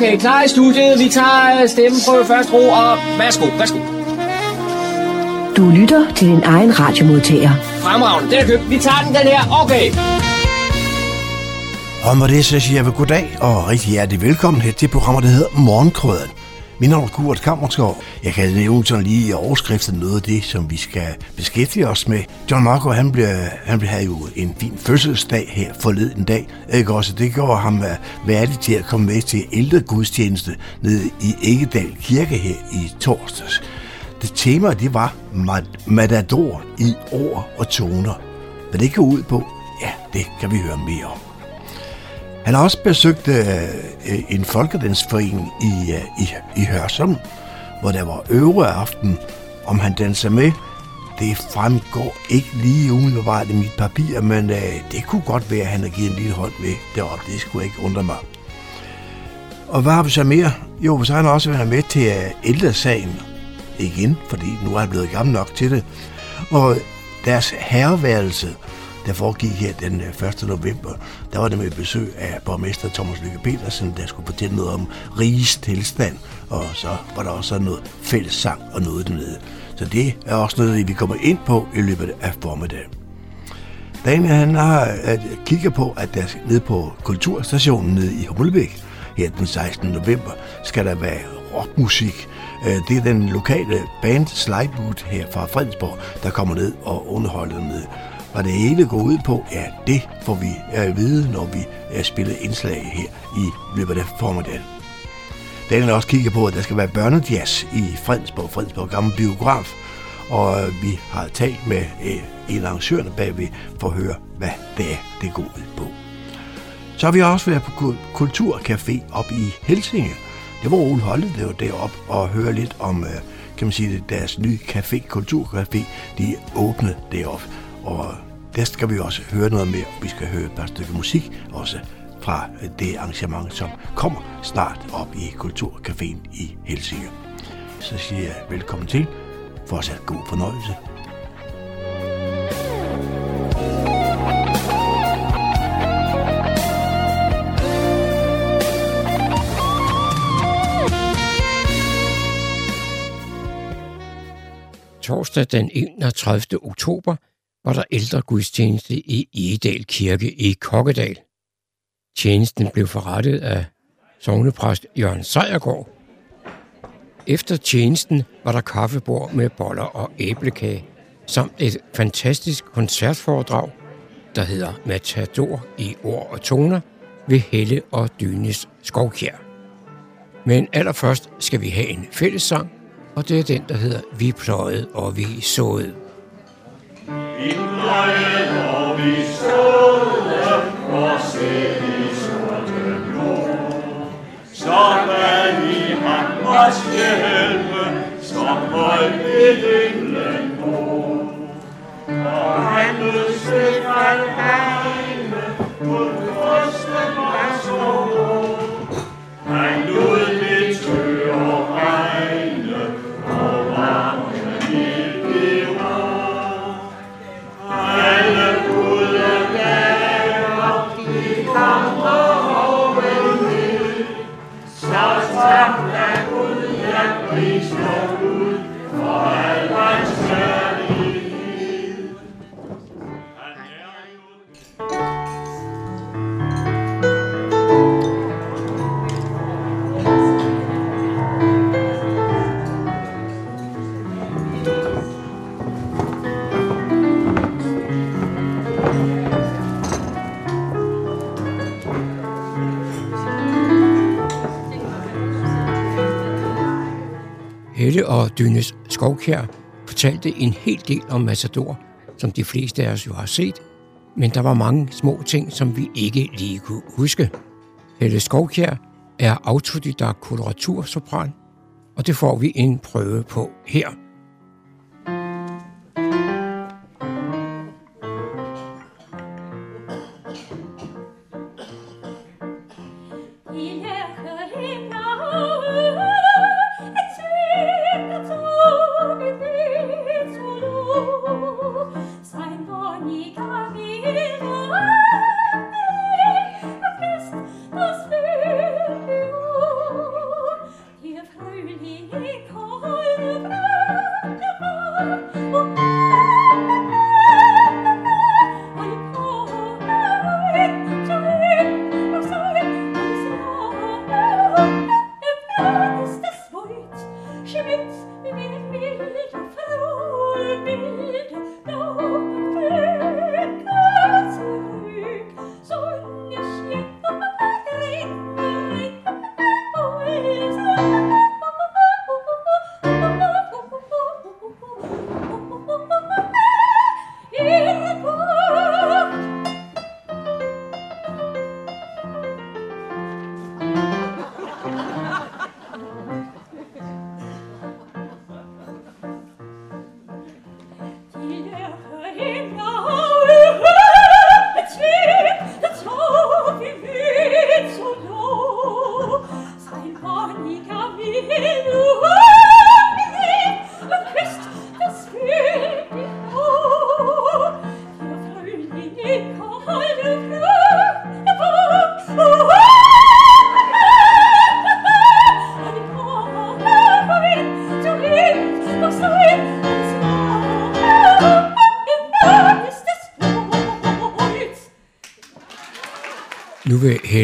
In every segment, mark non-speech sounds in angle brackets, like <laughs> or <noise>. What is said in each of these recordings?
Okay, klar i studiet. Vi tager stemmeprøve først ro, og værsgo, værsgo. Du lytter til din egen radiomodtager. Fremragende, den er købt. Vi tager den, den her. Okay. Og med det så siger jeg goddag og rigtig hjertelig velkommen her til programmet, der hedder Morgenkrøden. Min navn er Kurt Kammerskov. Jeg kan nævne sådan lige i overskriften noget af det, som vi skal beskæftige os med. John Marco, han blev, han blev havde jo en fin fødselsdag her forleden dag. Ikke også? Det gjorde ham øh, værdig til at komme med til ældre gudstjeneste nede i Æggedal Kirke her i torsdags. Det tema, det var Matador i ord og toner. Hvad det går ud på, ja, det kan vi høre mere om. Han har også besøgt øh, øh, en folkedansforening i, øh, i, i Hørsholm, hvor der var øvre aften. Om han danser med, det fremgår ikke lige umiddelbart i mit papir, men øh, det kunne godt være, at han har givet en lille hånd med deroppe. Det skulle ikke undre mig. Og hvad har vi så mere? Jo, så har han også været med til øh, ældresagen. Igen, fordi nu er han blevet gammel nok til det. Og deres herreværelse, der foregik her den øh, 1. November, der var det med besøg af borgmester Thomas Lykke Petersen, der skulle fortælle noget om riges tilstand, og så var der også noget fælles sang og noget dernede. Så det er også noget, vi kommer ind på i løbet af formiddagen. Daniel han har at kigge på, at der nede på Kulturstationen nede i Humlebæk, her den 16. november, skal der være rockmusik. Øh, det er den lokale band Slideboot her fra Fredensborg, der kommer ned og underholder med hvad det hele går ud på, ja, det får vi at vide, når vi øh, er spillet indslag her i løbet af formiddagen. Daniel også kigger på, at der skal være børnejazz i Fredensborg, Fredensborg Gamle Biograf, og øh, vi har talt med en af arrangørerne bagved for at høre, hvad det er, det går ud på. Så har vi også været på Kulturcafé op i Helsinge. Det var Ole Holte, der var deroppe og høre lidt om, kan man sige, deres nye café, Kulturcafé, de åbnede deroppe. Og der skal vi også høre noget mere. Vi skal høre et par stykker musik også fra det arrangement, som kommer snart op i Kulturcaféen i Helsingør. Så siger jeg velkommen til. Fortsat god fornøjelse. Torsdag den 31. oktober var der ældre gudstjeneste i Egedal Kirke i Kokkedal. Tjenesten blev forrettet af sognepræst Jørgen Sejergaard. Efter tjenesten var der kaffebord med boller og æblekage, samt et fantastisk koncertforedrag, der hedder Matador i ord og toner ved Helle og Dynes Skovkjær. Men allerførst skal vi have en fællessang, og det er den, der hedder Vi pløjede og vi såede. in lae nobis. Fortalte en hel del om Matador, som de fleste af os jo har set, men der var mange små ting, som vi ikke lige kunne huske. Helle Skovkær er autodidakt koloratursopran, og det får vi en prøve på her.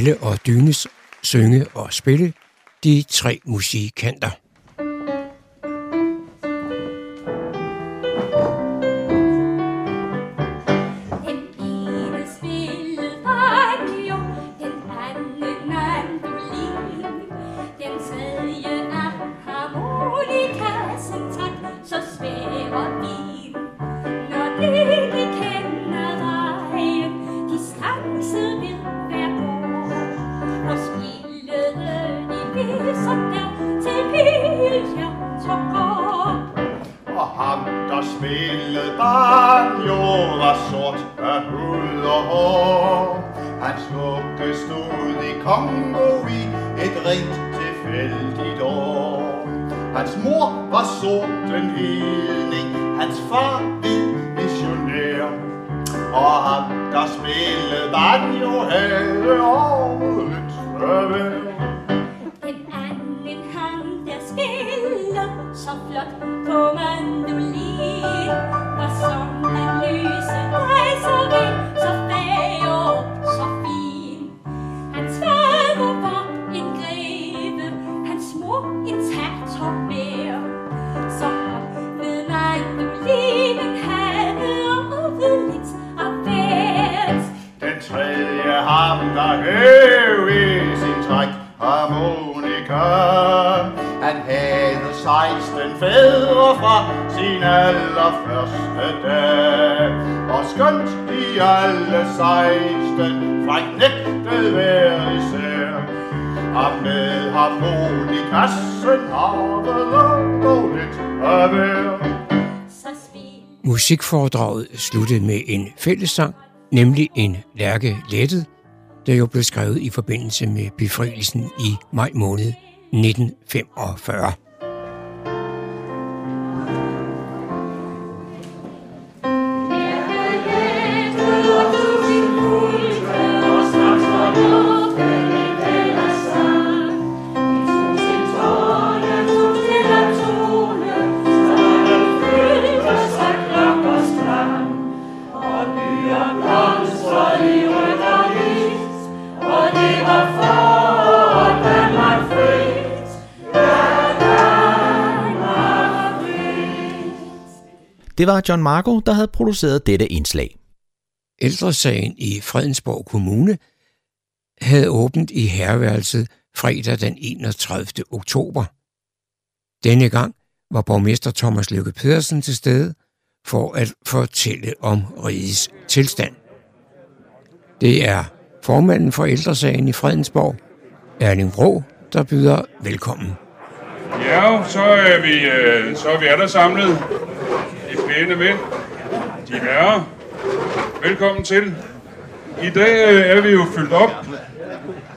Helle og Dynes synge og spille de tre musikanter. år. Han smukke stod i Kongo i et rent tilfældigt år. Hans mor var solen hedning, hans far vid missionær. Og ham, der spillede banjo, havde årets røvær. En anden ham, der spiller så flot på mig Musikforedraget sluttede med en fællessang, nemlig en lærke lettet, der jo blev skrevet i forbindelse med befrielsen i maj måned 1945. Det var John Marco, der havde produceret dette indslag. Ældresagen i Fredensborg Kommune havde åbent i herværelset fredag den 31. oktober. Denne gang var borgmester Thomas Lykke Pedersen til stede for at fortælle om rigets tilstand. Det er formanden for ældresagen i Fredensborg, Erling Bro, der byder velkommen. Ja, så er vi, øh, så er vi alle samlet pæne mænd, de herrer. Velkommen til. I dag øh, er vi jo fyldt op,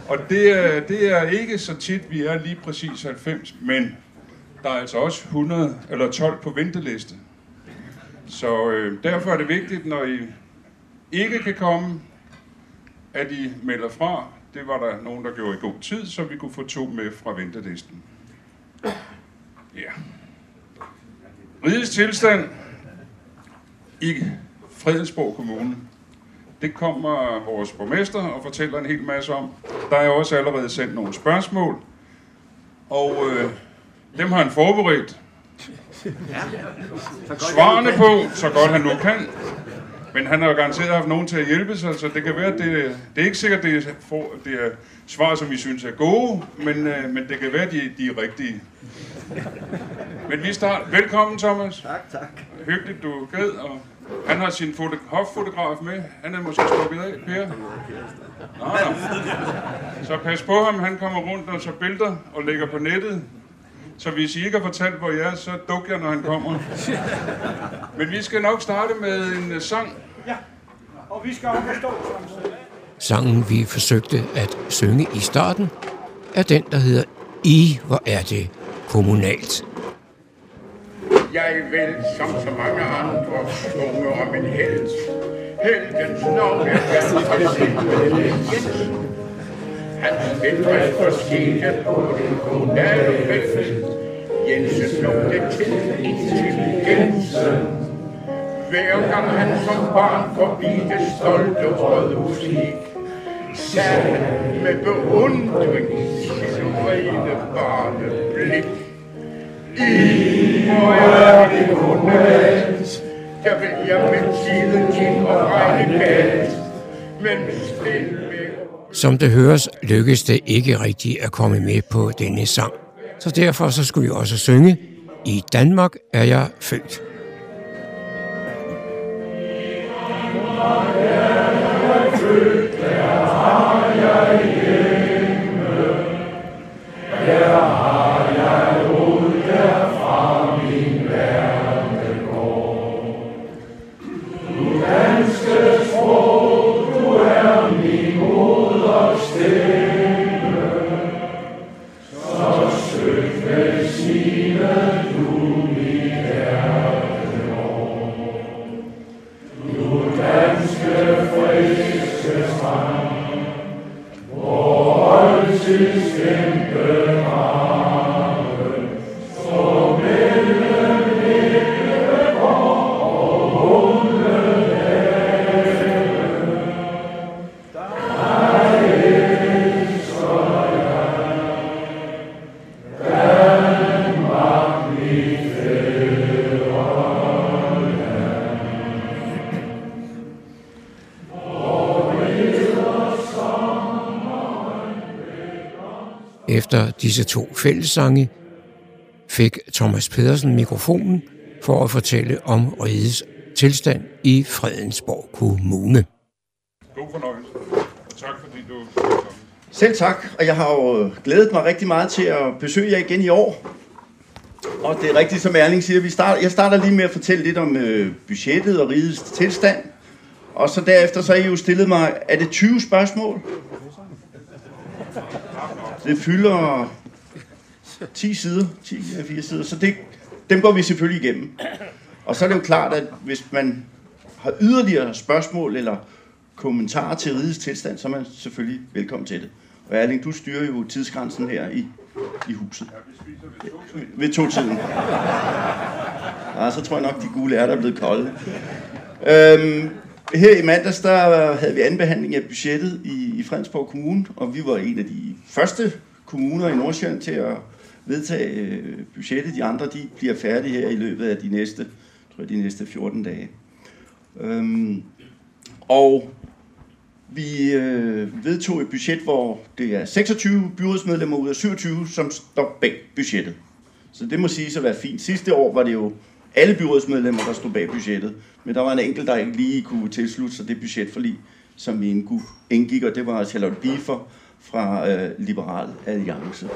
og det er, det er ikke så tit, vi er lige præcis 90, men der er altså også 100 eller 12 på venteliste. Så øh, derfor er det vigtigt, når I ikke kan komme, at I melder fra. Det var der nogen, der gjorde i god tid, så vi kunne få to med fra ventelisten. Ja. Rigets tilstand i Fredensborg Kommune. Det kommer vores borgmester og fortæller en hel masse om. Der er også allerede sendt nogle spørgsmål, og øh, dem har han forberedt. Svarene på, så godt han nu kan. Men han har jo garanteret haft nogen til at hjælpe sig, så det kan være, at det, det er ikke sikkert, det er, for, det er svar, som vi synes er gode, men, øh, men det kan være, at de, de er rigtige. Men vi starter. Velkommen, Thomas. Tak, tak. Hyggeligt, du gad, og han har sin foto- hoffotograf med. Han er måske stukket af, Per. Nå, nå. Så pas på ham, han kommer rundt og så billeder og lægger på nettet. Så hvis I ikke har fortalt, hvor jeg er, så dukker jeg, når han kommer. Men vi skal nok starte med en uh, sang. Ja, og vi skal også forstå Sangen, vi forsøgte at synge i starten, er den, der hedder I, hvor er det kommunalt. Jeg vil som så mange andre sunge om en held, helgens navn er ganske Jensen. Hans bedrift for skete på den kommunale fest. Jensen lå det til intelligensen. Hver gang han som barn forbi det stolte rådhus gik, sagde han med beundring sit rene barneblik. I må jeg det kommunalt, der vil jeg med tiden til at regne galt, men stille som det høres, lykkedes det ikke rigtigt at komme med på denne sang. Så derfor så skulle vi også synge I Danmark er jeg født. Disse to fællessange fik Thomas Pedersen mikrofonen for at fortælle om rigets tilstand i Fredensborg Kommune. God fornøjelse, tak fordi du. Selv tak, og jeg har jo glædet mig rigtig meget til at besøge jer igen i år. Og det er rigtigt, som Erling siger, vi starter, jeg starter lige med at fortælle lidt om øh, budgettet og rigets tilstand. Og så derefter så har I jo stillet mig, er det 20 spørgsmål? Det fylder 10 sider, 10 af 4 sider, så det, dem går vi selvfølgelig igennem. Og så er det jo klart, at hvis man har yderligere spørgsmål eller kommentarer til rigets tilstand, så er man selvfølgelig velkommen til det. Og Erling, du styrer jo tidsgrænsen her i, i huset. Ved to tiden. Ja, så tror jeg nok, de gule ærter er blevet kolde. Øhm, her i mandags, der havde vi anden behandling af budgettet i, i Fredensborg Kommune, og vi var en af de første kommuner i Nordsjælland til at vedtage øh, budgettet. De andre, de bliver færdige her i løbet af de næste, tror jeg, de næste 14 dage. Øhm, og vi øh, vedtog et budget, hvor det er 26 byrådsmedlemmer ud af 27, som står bag budgettet. Så det må sige at være fint. Sidste år var det jo alle byrådsmedlemmer, der stod bag budgettet. Men der var en enkelt, der ikke lige kunne tilslutte sig det budgetforlig, som vi indgik, og det var Charlotte Biefer fra øh, Liberal Alliance.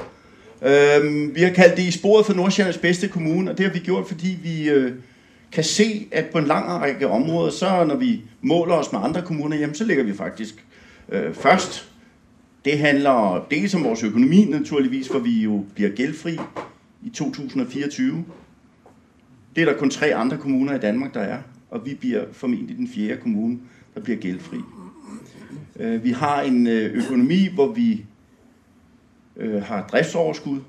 Øh, vi har kaldt det i sporet for Nordsjællands bedste kommune, og det har vi gjort, fordi vi øh, kan se, at på en lang række områder, så når vi måler os med andre kommuner, jamen, så ligger vi faktisk øh, først. Det handler dels om vores økonomi naturligvis, for vi jo bliver gældfri i 2024. Det er der kun tre andre kommuner i Danmark, der er, og vi bliver formentlig den fjerde kommune, der bliver gældfri. Øh, vi har en øh, økonomi, hvor vi øh, har driftsoverskud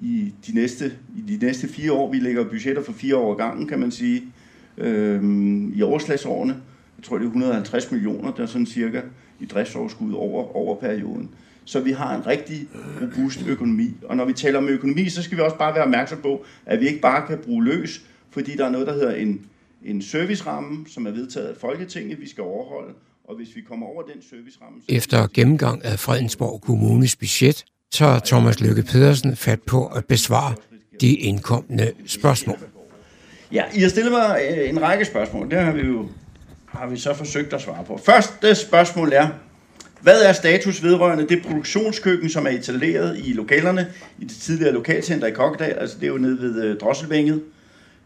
i de, næste, i de næste fire år. Vi lægger budgetter for fire år gangen, kan man sige, i overslagsårene. Jeg tror, det er 150 millioner, der er sådan cirka i driftsoverskud over, over perioden. Så vi har en rigtig robust økonomi. Og når vi taler om økonomi, så skal vi også bare være opmærksom på, at vi ikke bare kan bruge løs, fordi der er noget, der hedder en, en serviceramme, som er vedtaget af Folketinget, vi skal overholde. Og hvis vi kommer over den serviceramme... Så... Efter gennemgang af Fredensborg Kommunes budget, tager Thomas Lykke Pedersen fat på at besvare de indkommende spørgsmål. Ja, I har stillet mig øh, en række spørgsmål. Det har vi jo har vi så forsøgt at svare på. Første spørgsmål er, hvad er status vedrørende det produktionskøkken, som er etableret i lokalerne i det tidligere lokalcenter i Kokkedal, altså det er jo nede ved øh, Drosselvænget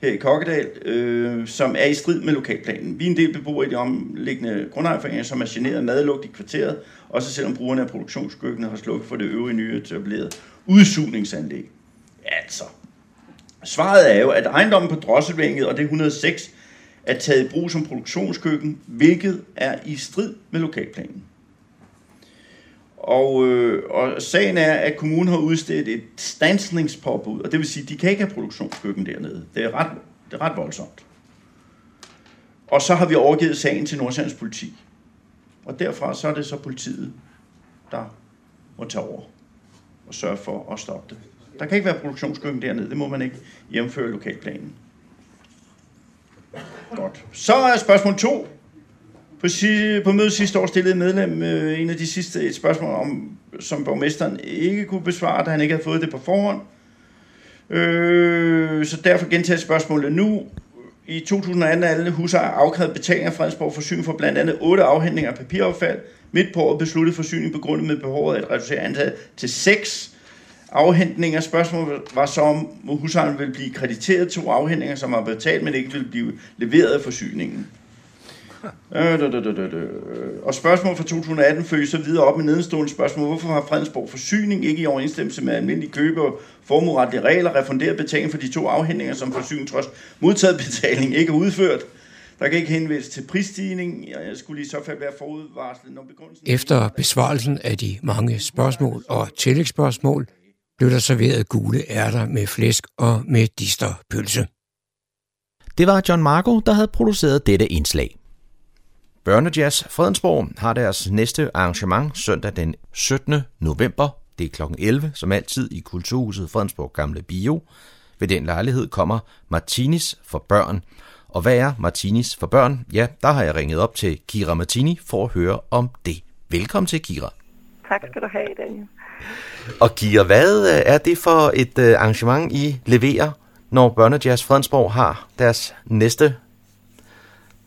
her i Kokkedal, øh, som er i strid med lokalplanen. Vi er en del beboere i de omliggende grundejerforeninger, som er generet madlugt i kvarteret, også selvom brugerne af produktionskøkkenet har slukket for det øvrige nye etablerede udsugningsanlæg. Altså, svaret er jo, at ejendommen på Drosselvænget og det 106 er taget i brug som produktionskøkken, hvilket er i strid med lokalplanen. Og, øh, og sagen er, at kommunen har udstedt et stansningspåbud, og det vil sige, at de kan ikke have produktionskøkken dernede. Det er ret, det er ret voldsomt. Og så har vi overgivet sagen til Nordsjællands politi. Og derfra så er det så politiet, der må tage over og sørge for at stoppe det. Der kan ikke være produktionskøkken dernede, det må man ikke hjemføre lokalplanen. Godt. Så er spørgsmål 2. På, si- på mødet sidste år stillede medlem øh, en af de sidste et spørgsmål, om, som borgmesteren ikke kunne besvare, da han ikke havde fået det på forhånd. Øh, så derfor gentager spørgsmålet nu. I 2018 er alle husejere afkrævet betaling af Fredensborg Forsyning for blandt andet otte afhentninger af papiraffald. Midt på året besluttede forsyning begrundet med behovet at reducere antallet til 6 afhentninger. Spørgsmålet var så, om husejeren vil blive krediteret to afhentninger, som har betalt, men ikke vil blive leveret af forsyningen. Øh, da, da, da. Og spørgsmål fra 2018 følger så videre op med nedenstående spørgsmål. Hvorfor har Fredensborg Forsyning ikke i overensstemmelse med almindelige købe- og formueretlige regler refunderet betaling for de to afhændinger, som forsyningen trods modtaget betaling ikke har udført? Der kan ikke henvendes til prisstigning. Jeg skulle i så fald være forudvarslet, når begrundelsen... Efter besvarelsen af de mange spørgsmål og tillægsspørgsmål, blev der serveret gule ærter med flæsk og med disterpølse. Det var John Marco, der havde produceret dette indslag. Børnejazz Fredensborg har deres næste arrangement søndag den 17. november. Det er kl. 11, som altid i Kulturhuset Fredensborg Gamle Bio. Ved den lejlighed kommer Martinis for børn. Og hvad er Martinis for børn? Ja, der har jeg ringet op til Kira Martini for at høre om det. Velkommen til, Kira. Tak skal du have, Daniel. Og Kira, hvad øh, er det for et øh, arrangement, I leverer, når Børnejazz Fredensborg har deres næste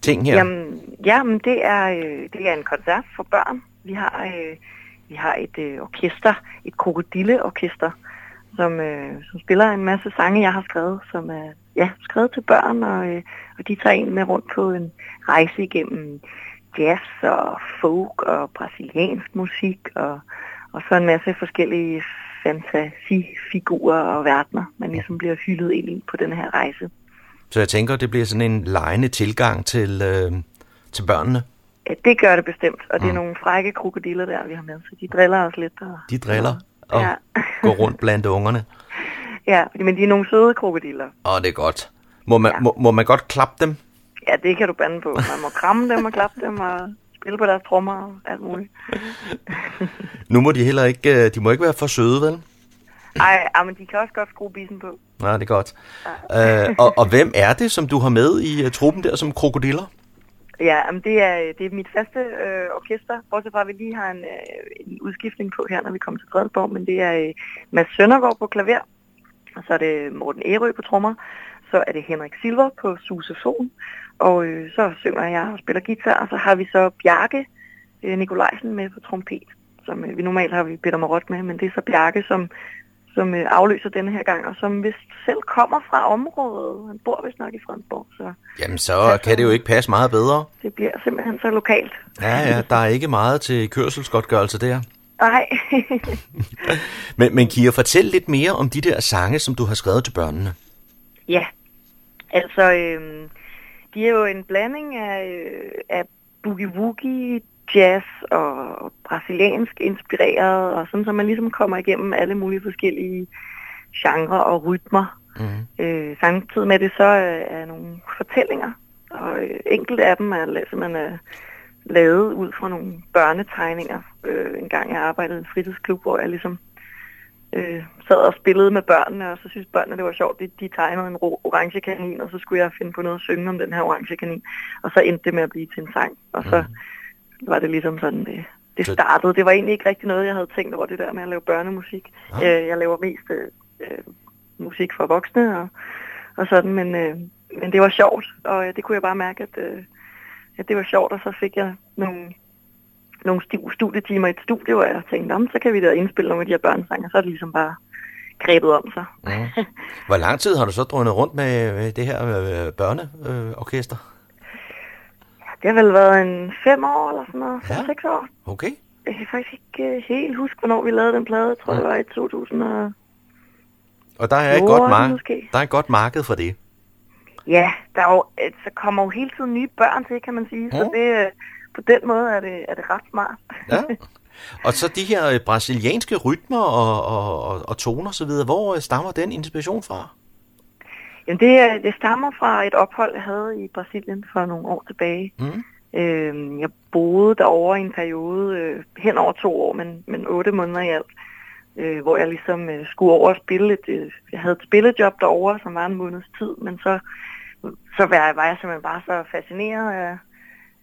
ting her? Jamen, jamen det, er, øh, det er en koncert for børn. Vi har, øh, vi har et øh, orkester, et krokodilleorkester, som, øh, som spiller en masse sange, jeg har skrevet, som er ja, skrevet til børn, og, øh, og de tager en med rundt på en rejse igennem jazz og folk og brasiliansk musik, og, og så en masse forskellige fantasifigurer og verdener, man ligesom bliver hyldet ind i på den her rejse. Så jeg tænker, det bliver sådan en lejende tilgang til, øh, til børnene. Ja, det gør det bestemt, og det er nogle frække krokodiller der, vi har med, så de driller os lidt. Og, De driller og Ja. går rundt blandt ungerne. <laughs> ja, men de er nogle søde krokodiller. Og det er godt. Må man, må, må man godt klappe dem? Ja, det kan du bande på. Man må kramme dem og klappe dem og spille på deres trommer og alt muligt. <laughs> Nu må de heller ikke, øh, de må ikke være for søde, vel? Ej, ej, men de kan også godt skrue bissen på. Nej, det er godt. Øh, og, og hvem er det, som du har med i uh, truppen der som krokodiller? Ja, men det er, det er mit faste øh, orkester, bortset fra at vi lige har en, øh, en udskiftning på her, når vi kommer til Fredensborg, men det er øh, Mads Søndergaard på klaver, og så er det Morten Ærø på trommer, så er det Henrik Silver på susofon, og øh, så synger jeg og spiller guitar, og så har vi så Bjarke øh, Nikolajsen med på trompet, som øh, vi normalt har vi Peter Marot med, men det er så Bjarke, som, som øh, afløser denne her gang, og som vist selv kommer fra området. Han bor vist nok i Fredensborg, så Jamen, så kan det jo ikke passe meget bedre. det bliver simpelthen så lokalt. Ja, ja, der er ikke meget til kørselsgodtgørelse der. Nej. <laughs> Men, men Kira, fortæl lidt mere om de der sange, som du har skrevet til børnene. ja, altså, øh, de er jo en blanding af, øh, af boogie-woogie, jazz og brasiliansk inspireret, og sådan, så man ligesom kommer igennem alle mulige forskellige genrer og rytmer. Mm. Øh, samtidig med det så øh, er nogle fortællinger, og øh, enkelte af dem er simpelthen er lavet ud fra nogle børnetegninger. Øh, en gang jeg arbejdede i en fritidsklub, hvor jeg ligesom øh, sad og spillede med børnene, og så synes børnene, det var sjovt. De, de tegnede en orange kanin, og så skulle jeg finde på noget at synge om den her orange kanin. Og så endte det med at blive til en sang. Og så var det ligesom sådan, det, det startede. Det var egentlig ikke rigtig noget, jeg havde tænkt over, det der med at lave børnemusik. Ah. Øh, jeg laver mest øh, øh, musik for voksne og, og sådan, men, øh, men det var sjovt, og øh, det kunne jeg bare mærke, at, øh, at det var sjovt, og så fik jeg nogle, nogle stu- studietimer i et studie, hvor jeg tænkte, om så kan vi da indspille nogle af de her børnesange, og så er det ligesom bare grebet om sig. Mm. <laughs> Hvor lang tid har du så drønet rundt med det her børneorkester? Det har vel været en fem år eller sådan noget, Ja. ja. seks år. Okay. Jeg kan faktisk ikke øh, helt huske, hvornår vi lavede den plade. Jeg tror, det var i 2000 og... Og der er et godt, marked, måske. der er et godt marked for det. Ja, der er jo, øh, så kommer jo hele tiden nye børn til, kan man sige. Så Ja. det, øh, på den måde er det, er det ret smart. Ja. <laughs> Og så de her brasilianske rytmer og, og, og, og toner osv., hvor stammer den inspiration fra? Jamen det, det stammer fra et ophold, jeg havde i Brasilien for nogle år tilbage. Mm. Øh, jeg boede derovre i en periode øh, hen over to år, men, men otte måneder i alt, øh, hvor jeg ligesom øh, skulle over og spille et, øh, jeg havde et spillejob derovre, som var en måneds tid, men så, så var, jeg, var jeg simpelthen bare så fascineret af,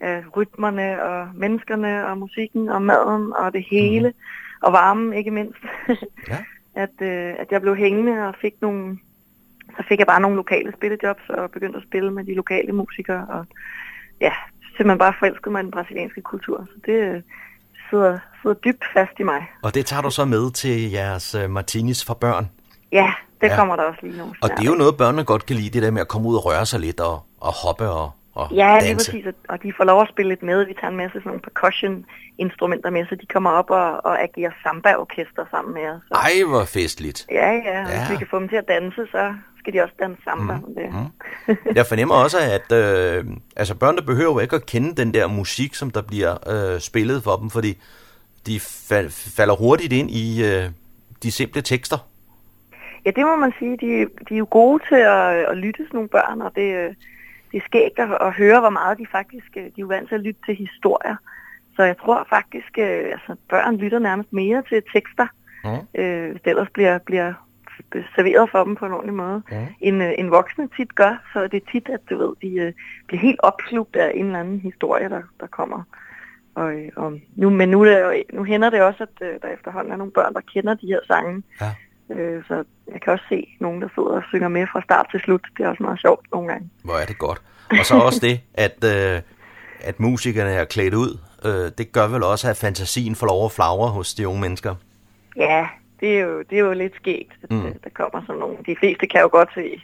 af rytmerne og menneskerne og musikken og maden og det hele, og varmen ikke mindst, Ja. <laughs> at, øh, at jeg blev hængende og fik nogle, så fik jeg bare nogle lokale spillejobs og begyndte at spille med de lokale musikere og ja, simpelthen bare forelskede mig i den brasilianske kultur. Så det øh, sidder, sidder dybt fast i mig. Og det tager du så med til jeres øh, martinis for børn. Ja, det Ja. kommer der også lige nu. Og det er jo noget, børnene godt kan lide, det der med at komme ud og røre sig lidt og, og hoppe og, og Ja, lige danse. præcis. og- de får lov at spille lidt med. Vi tager en masse sådan nogle percussion-instrumenter med, så de kommer op og, og agerer samba-orkester sammen med os. Så, Ej, hvor festligt. ja, ja, Ja. hvis vi kan få dem til at danse, så skal de også danse samba. Mm. Det. Mm. Jeg fornemmer også, at øh, altså børnene behøver jo ikke at kende den der musik, som der bliver øh, spillet for dem, fordi de fal- falder hurtigt ind i øh, de simple tekster. Ja, det må man sige. De, de er jo gode til at, at lytte sådan nogle børn, og det, øh, det er skægt at, at høre, hvor meget de faktisk... øh, De er jo vant til at lytte til historier. Så jeg tror faktisk, øh, altså børn lytter nærmest mere til tekster, Mm. øh, hvis det ellers bliver, bliver serveret for dem på en ordentlig måde, Mm. end, øh, end voksne tit gør. Så det er tit, at du ved, de øh, bliver helt opslugt af en eller anden historie, der, der kommer. Og, øh, og nu, men nu, er nu hænder det også, at øh, der efterhånden er nogle børn, der kender de her sange. Ja. Øh, så jeg kan også se nogen, der sidder og synger med fra start til slut. Det er også meget sjovt nogle gange. Hvor er det godt. Og så også det, at, øh, at musikerne er klædt ud. Øh, det gør vel også, at fantasien får lov at flagre hos de unge mennesker. Ja, det er jo, det er jo lidt skægt, at Mm. mm. der kommer sådan nogle. De fleste kan jo godt se,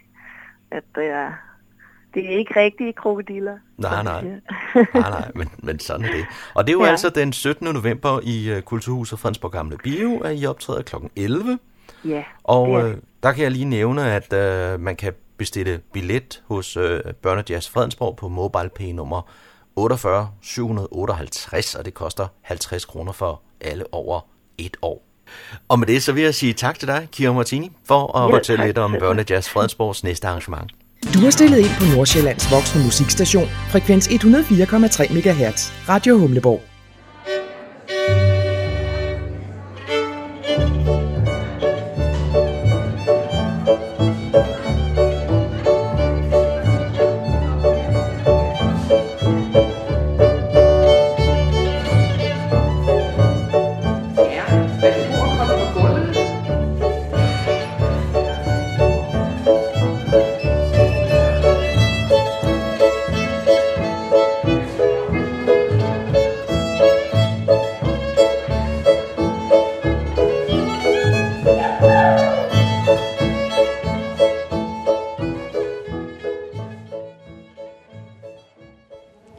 at det er, det er ikke rigtige krokodiller. Nej, nej. Nej, nej, men, men sådan er det. Og det er jo ja. Altså den 17. november i uh, Kulturhuset Fredensborg Gamle Bio, at I optræder kl. 11. Ja, Og det øh, der kan jeg lige nævne, at øh, man kan bestille billet hos øh, Børnejazz Fredensborg på MobilePay nummer 48 758, og det koster 50 kroner for alle over et år. Og med det så vil jeg sige tak til dig, Kira Martini, for at Ja, fortælle tak lidt om. Børnejazz Fredensborgs næste arrangement. Du har stillet ind på Nordsjællands voksne musikstation, frekvens 104,3 MHz, Radio Humleborg.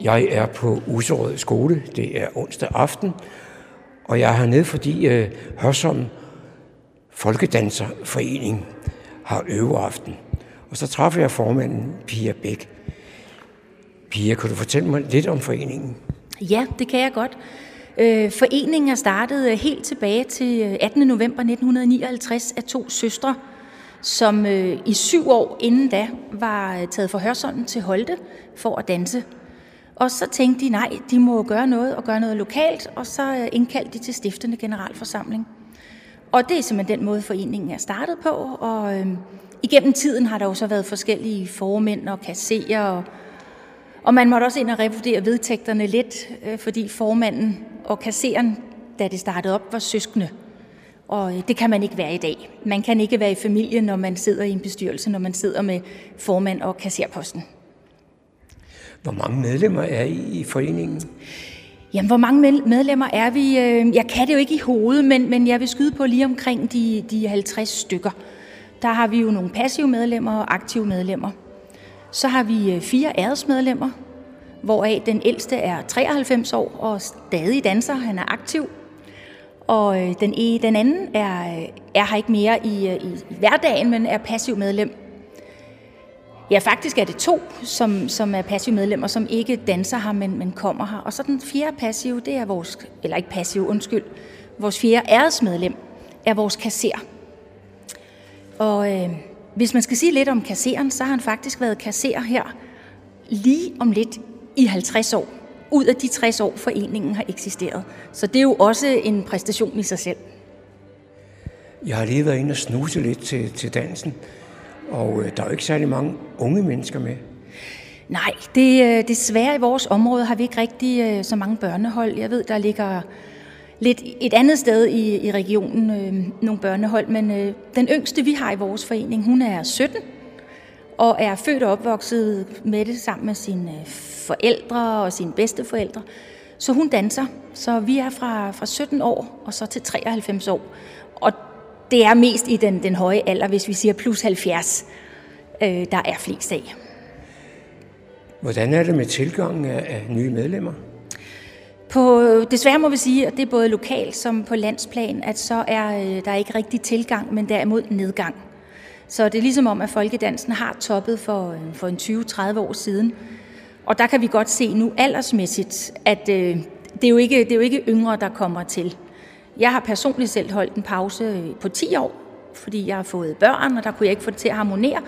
Jeg er på Userød skole. Det er onsdag aften. Og jeg er hernede, fordi øh, Hørsom Folkedanserforening har øveaften. Og så træffer jeg formanden, Pia Bæk. Pia, kan du fortælle mig lidt om foreningen? Ja, det kan jeg godt. Øh, foreningen er startet øh, helt tilbage til øh, 18. november 1959 af to søstre, som i syv år inden da var taget fra Hørsholm til Holte for at danse. Og så tænkte de, nej, de må gøre noget og gøre noget lokalt, og så øh, indkaldte de til stiftende generalforsamling. Og det er simpelthen den måde, foreningen er startet på, og øh, igennem tiden har der jo så været forskellige formænd og kasserer, og, og man måtte også ind og revurdere vedtægterne lidt, øh, fordi formanden og kasseren, da det startede op, var søskende. Og øh, det kan man ikke være i dag. Man kan ikke være i familie, når man sidder i en bestyrelse, når man sidder med formand og kasserposten. Hvor mange medlemmer er I i foreningen? Jamen, hvor mange medlemmer er vi? Øh, jeg kan det jo ikke i hovedet, men, men jeg vil skyde på lige omkring de, de 50 stykker. Der har vi jo nogle passive medlemmer og aktive medlemmer. Så har vi øh, fire æresmedlemmer, hvoraf den ældste er 93 år og stadig danser. Han er aktiv. Og øh, den, e- den anden er, er her ikke mere i, i, i hverdagen, men er passiv medlem. Ja, faktisk er det to, som, som er passive medlemmer, som ikke danser her, men, men kommer her. Og så den fjerde passive, det er vores, eller ikke passive, undskyld, vores fjerde æresmedlem er vores kasser. Og øh, hvis man skal sige lidt om kasseren, så har han faktisk været kasser her lige om lidt i 50 år. Ud af de 60 år, foreningen har eksisteret. Så det er jo også en præstation i sig selv. Jeg har lige været inde og snuse lidt til, til dansen, og øh, der er jo ikke særlig mange unge mennesker med. Nej, det, øh, desværre i vores område har vi ikke rigtig øh, så mange børnehold. Jeg ved, der ligger lidt et andet sted i, i regionen øh, nogle børnehold, men øh, den yngste, vi har i vores forening, hun er 17 og er født og opvokset med det sammen med sine øh, forældre og sine bedsteforældre. Så hun danser. Så vi er fra, fra 17 år og så til 93 år. Og det er mest i den, den høje alder, hvis vi siger plus 70, øh, der er flest af. Hvordan er det med tilgangen af, af nye medlemmer? På, desværre må vi sige, at det er både lokalt som på landsplan, at så er øh, der ikke rigtig tilgang, men derimod nedgang. Så det er ligesom om, at folkedansen har toppet for, øh, for en 20-30 år siden. Og der kan vi godt se nu aldersmæssigt, at øh, det, er jo ikke, det er jo ikke yngre, der kommer til. Jeg har personligt selv holdt en pause øh, på 10 år, fordi jeg har fået børn, og der kunne jeg ikke få det til at harmonere,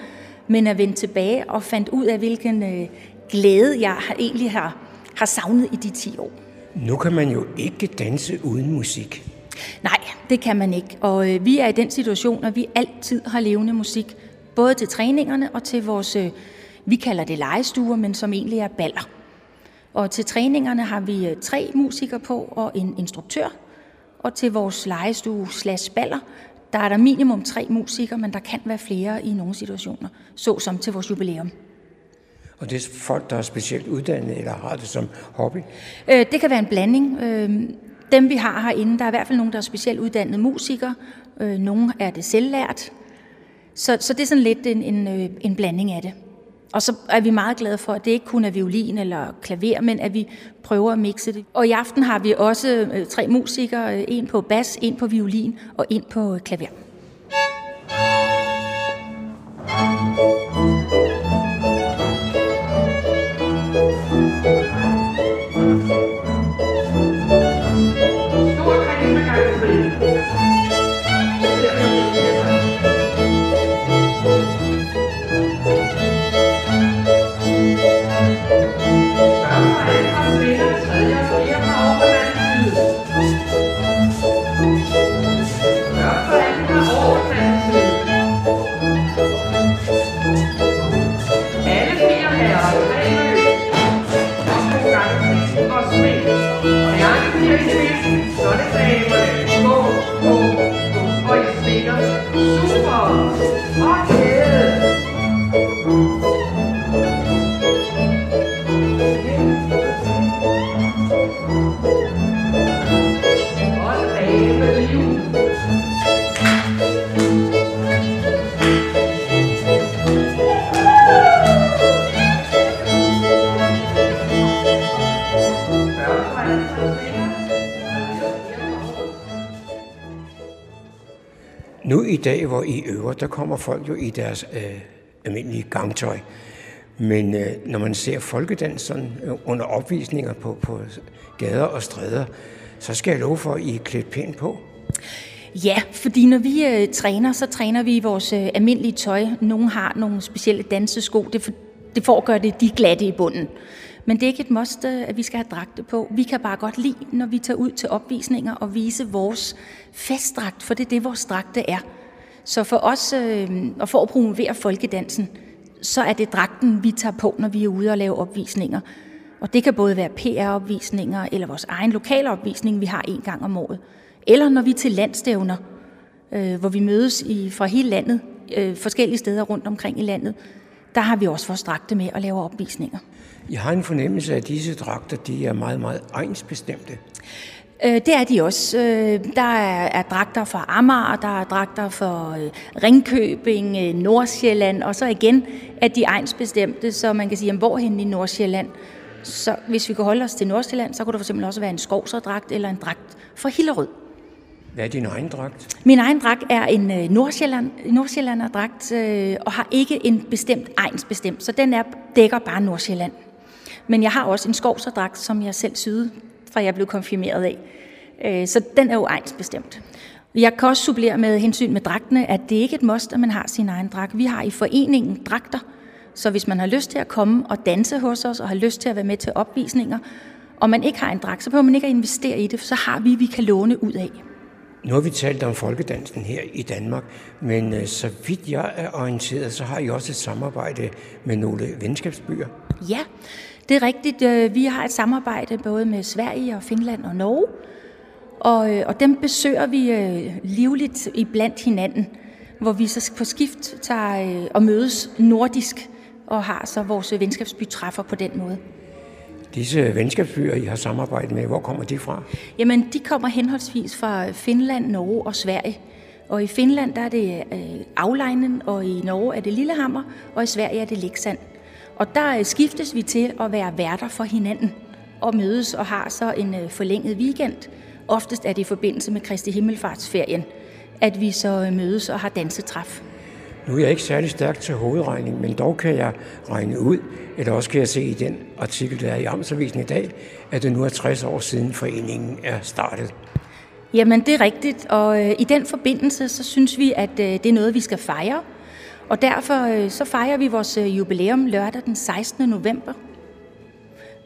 men at vende tilbage og fandt ud af, hvilken øh, glæde jeg egentlig har, har savnet i de 10 år. Nu kan man jo ikke danse uden musik. Nej, det kan man ikke. Og øh, vi er i den situation, at vi altid har levende musik. Både til træningerne og til vores, øh, vi kalder det legestuer, men som egentlig er baller. Og til træningerne har vi tre musikere på og en instruktør. Og til vores legestue slash baller, der er der minimum tre musikere, men der kan være flere i nogle situationer, såsom til vores jubilæum. Og det er folk, der er specielt uddannet eller har det som hobby? Øh, det kan være en blanding. Øh, dem vi har herinde, der er i hvert fald nogen, der er specielt uddannede musikere. Øh, nogle er det selvlært. Så, så det er sådan lidt en, en, øh, en blanding af det. Og så er vi meget glade for, at det ikke kun er violin eller klaver, men at vi prøver at mixe det. Og i aften har vi også øh, tre musikere, øh, en på bas, en på violin og en på klaver. Nu i dag, I der kommer folk jo i deres øh, almindelige gangtøj. Men øh, når man ser folkedanseren øh, under opvisninger på, på gader og stræder, så skal jeg love for, at I er klædt pænt på. Ja, fordi når vi øh, træner, så træner vi i vores øh, almindelige tøj. Nogle har nogle specielle dansesko. Det, for, det får at gøre det de glatte i bunden. Men det er ikke et must, øh, at vi skal have dragte på. Vi kan bare godt lide, når vi tager ud til opvisninger og vise vores festdragt, for det er det, vores dragte er. Så for os, øh, og for at promovere folkedansen, så er det dragten, vi tager på, når vi er ude og lave opvisninger. Og det kan både være PR-opvisninger eller vores egen lokale opvisning, vi har en gang om året. Eller når vi er til landstævner, øh, hvor vi mødes i, fra hele landet, øh, forskellige steder rundt omkring i landet, der har vi også vores dragte med og laver opvisninger. Jeg har en fornemmelse af, at disse dragter de er meget, meget egensbestemte. Øh, det er de også. Øh, der er, er dragter fra Amager, der er dragter for øh, Ringkøbing, øh, Nordsjælland, og så igen er de egensbestemte, så man kan sige, jamen, hvorhen i Nordsjælland. Så hvis vi kan holde os til Nordsjælland, så kunne der for eksempel også være en skovserdragt eller en dragt fra Hillerød. Hvad er din egen dragt? Min egen dragt er en øh, Nordsjælland, Nordsjællanderdragt øh, og har ikke en bestemt egns bestemt, så den er, dækker bare Nordsjælland. Men jeg har også en skovserdragt, som jeg selv syede, fra jeg blev konfirmeret af. Øh, så den er jo egns bestemt. Jeg kan også supplere med hensyn med dragtene, at det ikke er et must, at man har sin egen dragt. Vi har i foreningen dragter, så hvis man har lyst til at komme og danse hos os, og har lyst til at være med til opvisninger, og man ikke har en dragt, så behøver man ikke at investere i det, for så har vi, vi kan låne ud af. Nu har vi talt om folkedansen her i Danmark, men øh, så vidt jeg er orienteret, så har I også et samarbejde med nogle venskabsbyer. Ja, det er rigtigt. Øh, vi har et samarbejde både med Sverige og Finland og Norge, og, øh, og dem besøger vi livligt i blandt hinanden, hvor vi så på skift tager og mødes nordisk og har så vores venskabsbytræffer på den måde. Disse venskabsbyer, I har samarbejdet med, hvor kommer de fra? Jamen, de kommer henholdsvis fra Finland, Norge og Sverige. Og i Finland der er det øh, Afleinen, og i Norge er det Lillehammer, og i Sverige er det Leksand. Og der øh, skiftes vi til at være værter for hinanden og mødes og har så en øh, forlænget weekend. Oftest er det i forbindelse med Kristi Himmelfartsferien, at vi så mødes og har dansetræf. Nu er jeg ikke særlig stærk til hovedregning, men dog kan jeg regne ud, eller også kan jeg se i den artikel, der er i Amtsavisen i dag, at det nu er 60 år siden foreningen er startet. Jamen, det er rigtigt, og øh, i den forbindelse, så synes vi, at øh, det er noget, vi skal fejre. Og derfor øh, så fejrer vi vores øh, jubilæum lørdag den 16. november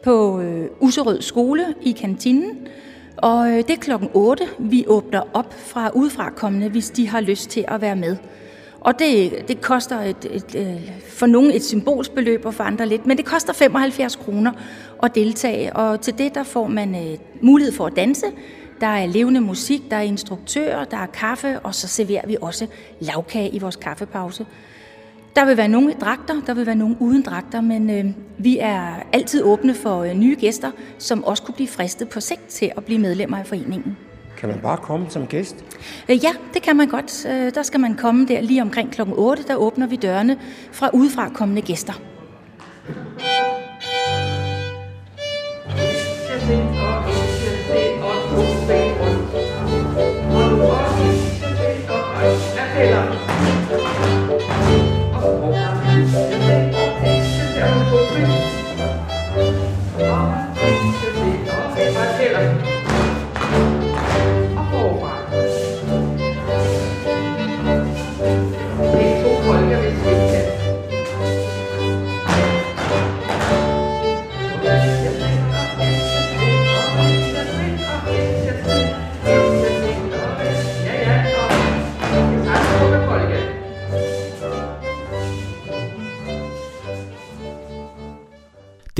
på øh, Userød Skole i kantinen. Og det er klokken 8. Vi åbner op fra udefrakommende, hvis de har lyst til at være med. Og det, det koster et, et, et, for nogle et symbolsbeløb, og for andre lidt, men det koster 75 kroner at deltage, og til det der får man mulighed for at danse. Der er levende musik, der er instruktører, der er kaffe, og så serverer vi også lavkage i vores kaffepause. Der vil være nogle dragter, der vil være nogle uden dragter, men øh, vi er altid åbne for øh, nye gæster, som også kunne blive fristet på sigt til at blive medlemmer af foreningen. Kan man bare komme som gæst? Øh, ja, det kan man godt. Øh, der skal man komme der lige omkring kl. 8. Der åbner vi dørene fra udefra kommende gæster.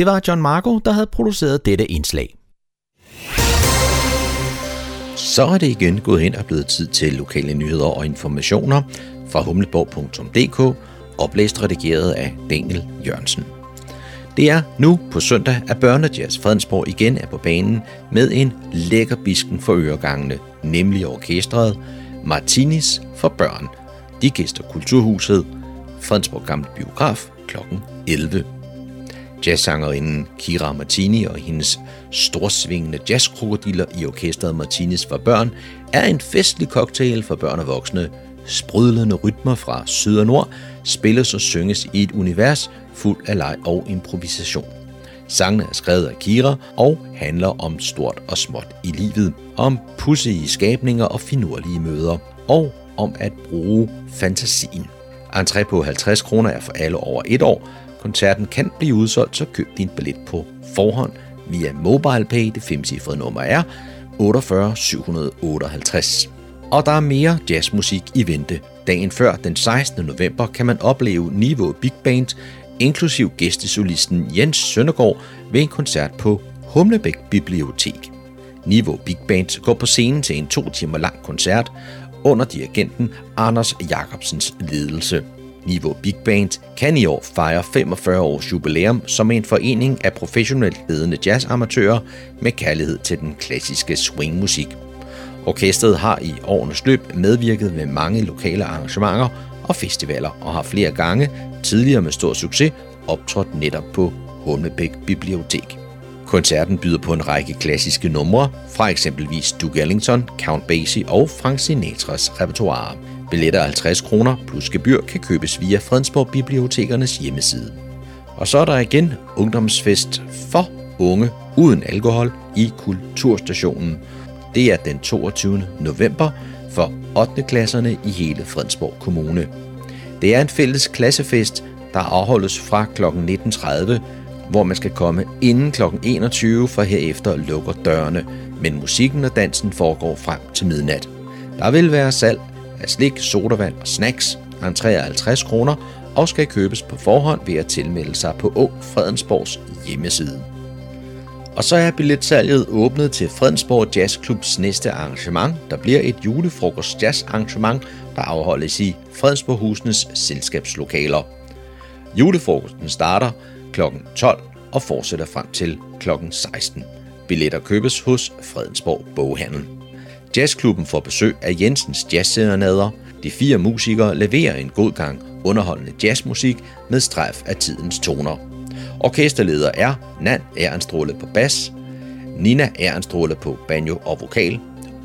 Det var John Marco, der havde produceret dette indslag. Så er det igen gået hen og blevet tid til lokale nyheder og informationer fra humleborg.dk, oplæst redigeret af Daniel Jørgensen. Det er nu på søndag, at Børnejazz Fredensborg igen er på banen med en lækker bisken for øregangene, nemlig orkestret Martinis for børn. De gæster Kulturhuset, Fredensborg Gamle Biograf kl. 11. Jazzsangerinden Kira Martini og hendes storsvingende jazzkrokodiller i orkestret Martinis for børn er en festlig cocktail for børn og voksne. Sprudlende rytmer fra syd og nord spilles og synges i et univers fuld af leg og improvisation. Sangene er skrevet af Kira og handler om stort og småt i livet, om pudsige skabninger og finurlige møder, og om at bruge fantasien. Entré på 50 kroner er for alle over et år, Koncerten kan blive udsolgt, så køb din billet på forhånd via MobilePay. Det femcifrede nummer er 48 758. Og der er mere jazzmusik i vente. Dagen før, den 16. november, kan man opleve Niveau Big Band, inklusiv gæstesolisten Jens Søndergaard ved en koncert på Humlebæk Bibliotek. Niveau Big Band går på scenen til en to timer lang koncert under dirigenten Anders Jacobsens ledelse. Niveau Big Band kan i år fejre 45 års jubilæum som en forening af professionelt ledende jazzamatører med kærlighed til den klassiske swingmusik. Orkestret har i årenes løb medvirket ved mange lokale arrangementer og festivaler og har flere gange, tidligere med stor succes, optrådt netop på Humlebæk Bibliotek. Koncerten byder på en række klassiske numre fra eksempelvis Duke Ellington, Count Basie og Frank Sinatras repertoire. Billetter 50 kroner plus gebyr kan købes via Fredensborg Bibliotekernes hjemmeside. Og så er der igen ungdomsfest for unge uden alkohol i Kulturstationen. Det er den 22. november for 8. klasserne i hele Fredensborg Kommune. Det er en fælles klassefest, der afholdes fra kl. 19.30, hvor man skal komme inden kl. 21, for herefter lukker dørene, men musikken og dansen foregår frem til midnat. Der vil være salg af slik, sodavand og snacks. Entréer er 50 kroner og skal købes på forhånd ved at tilmelde sig på Å Fredensborgs hjemmeside. Og så er billetsalget åbnet til Fredensborg Jazzklubs næste arrangement, der bliver et julefrokost jazz arrangement, der afholdes i Fredensborghusenes selskabslokaler. Julefrokosten starter kl. 12 og fortsætter frem til kl. 16. Billetter købes hos Fredensborg Boghandel. Jazzklubben får besøg af Jensens Jazzserenader. De fire musikere leverer en god gang underholdende jazzmusik med strejf af tidens toner. Orkesterleder er Nan Ernstråle på bas, Nina Ernstråle på banjo og vokal,